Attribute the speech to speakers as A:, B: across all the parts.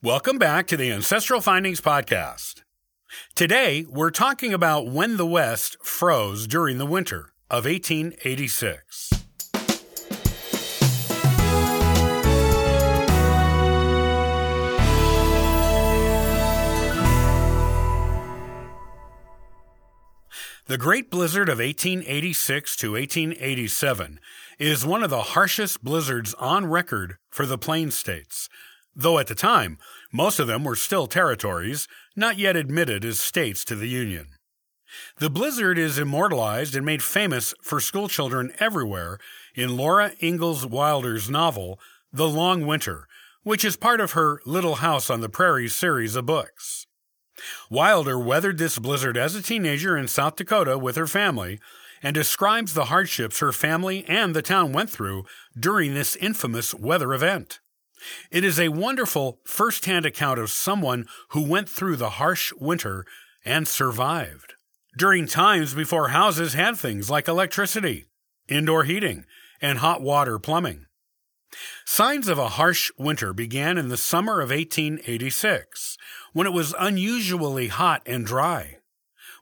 A: Welcome back to the Ancestral Findings Podcast. Today, we're talking about when the West froze during the winter of 1886. The Great Blizzard of 1886 to 1887 is one of the harshest blizzards on record for the Plains States, though at the time, most of them were still territories, not yet admitted as states to the Union. The blizzard is immortalized and made famous for schoolchildren everywhere in Laura Ingalls Wilder's novel, The Long Winter, which is part of her Little House on the Prairie series of books. Wilder weathered this blizzard as a teenager in South Dakota with her family and describes the hardships her family and the town went through during this infamous weather event. It is a wonderful first hand account of someone who went through the harsh winter and survived. During times before houses had things like electricity, indoor heating, and hot water plumbing. Signs of a harsh winter began in the summer of 1886, when it was unusually hot and dry.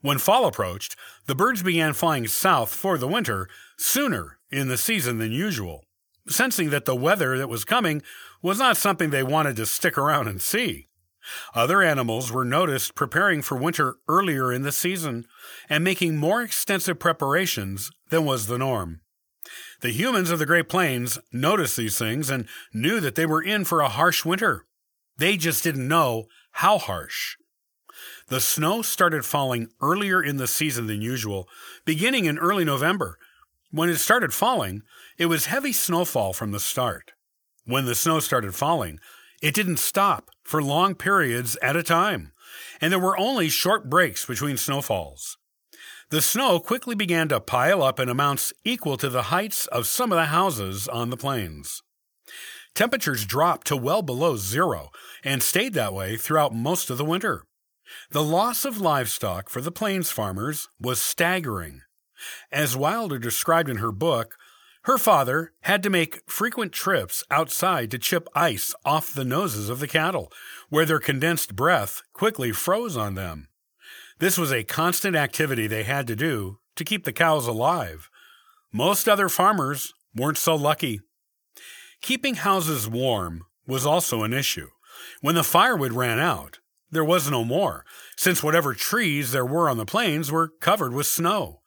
A: When fall approached, the birds began flying south for the winter sooner in the season than usual sensing that the weather that was coming was not something they wanted to stick around and see. Other animals were noticed preparing for winter earlier in the season and making more extensive preparations than was the norm. The humans of the Great Plains noticed these things and knew that they were in for a harsh winter. They just didn't know how harsh. The snow started falling earlier in the season than usual, beginning in early November. When it started falling, it was heavy snowfall from the start. When the snow started falling, it didn't stop for long periods at a time, and there were only short breaks between snowfalls. The snow quickly began to pile up in amounts equal to the heights of some of the houses on the plains. Temperatures dropped to well below zero and stayed that way throughout most of the winter. The loss of livestock for the plains farmers was staggering. As Wilder described in her book, her father had to make frequent trips outside to chip ice off the noses of the cattle, where their condensed breath quickly froze on them. This was a constant activity they had to do to keep the cows alive. Most other farmers weren't so lucky. Keeping houses warm was also an issue. When the firewood ran out, there was no more, since whatever trees there were on the plains were covered with snow.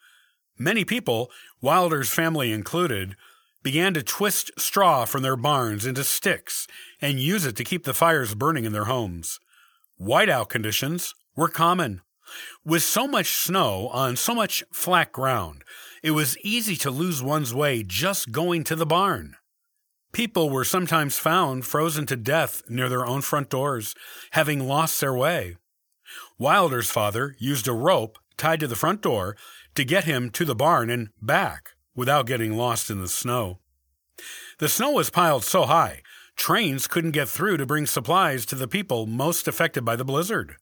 A: Many people, Wilder's family included, began to twist straw from their barns into sticks and use it to keep the fires burning in their homes. Whiteout conditions were common. With so much snow on so much flat ground, it was easy to lose one's way just going to the barn. People were sometimes found frozen to death near their own front doors, having lost their way. Wilder's father used a rope tied to the front door to get him to the barn and back without getting lost in the snow. The snow was piled so high, trains couldn't get through to bring supplies to the people most affected by the blizzard.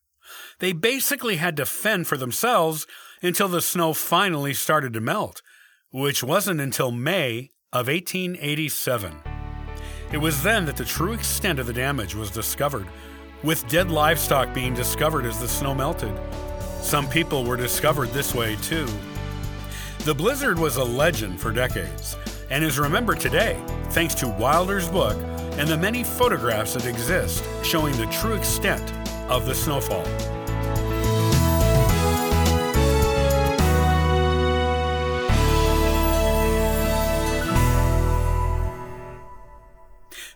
A: They basically had to fend for themselves until the snow finally started to melt, which wasn't until May of 1887. It was then that the true extent of the damage was discovered, with dead livestock being discovered as the snow melted. Some people were discovered this way too. The blizzard was a legend for decades and is remembered today thanks to Wilder's book and the many photographs that exist showing the true extent of the snowfall.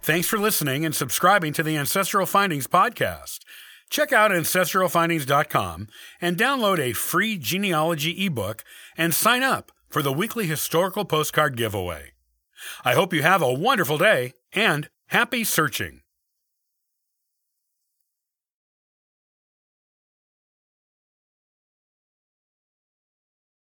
A: Thanks for listening and subscribing to the Ancestral Findings podcast. Check out ancestralfindings.com and download a free genealogy ebook and sign up for the weekly historical postcard giveaway. I hope you have a wonderful day and happy searching.